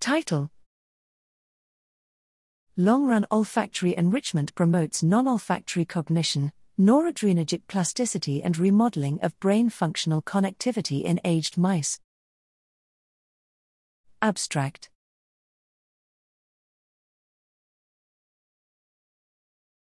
Title Long run olfactory enrichment promotes non olfactory cognition, noradrenergic plasticity, and remodeling of brain functional connectivity in aged mice. Abstract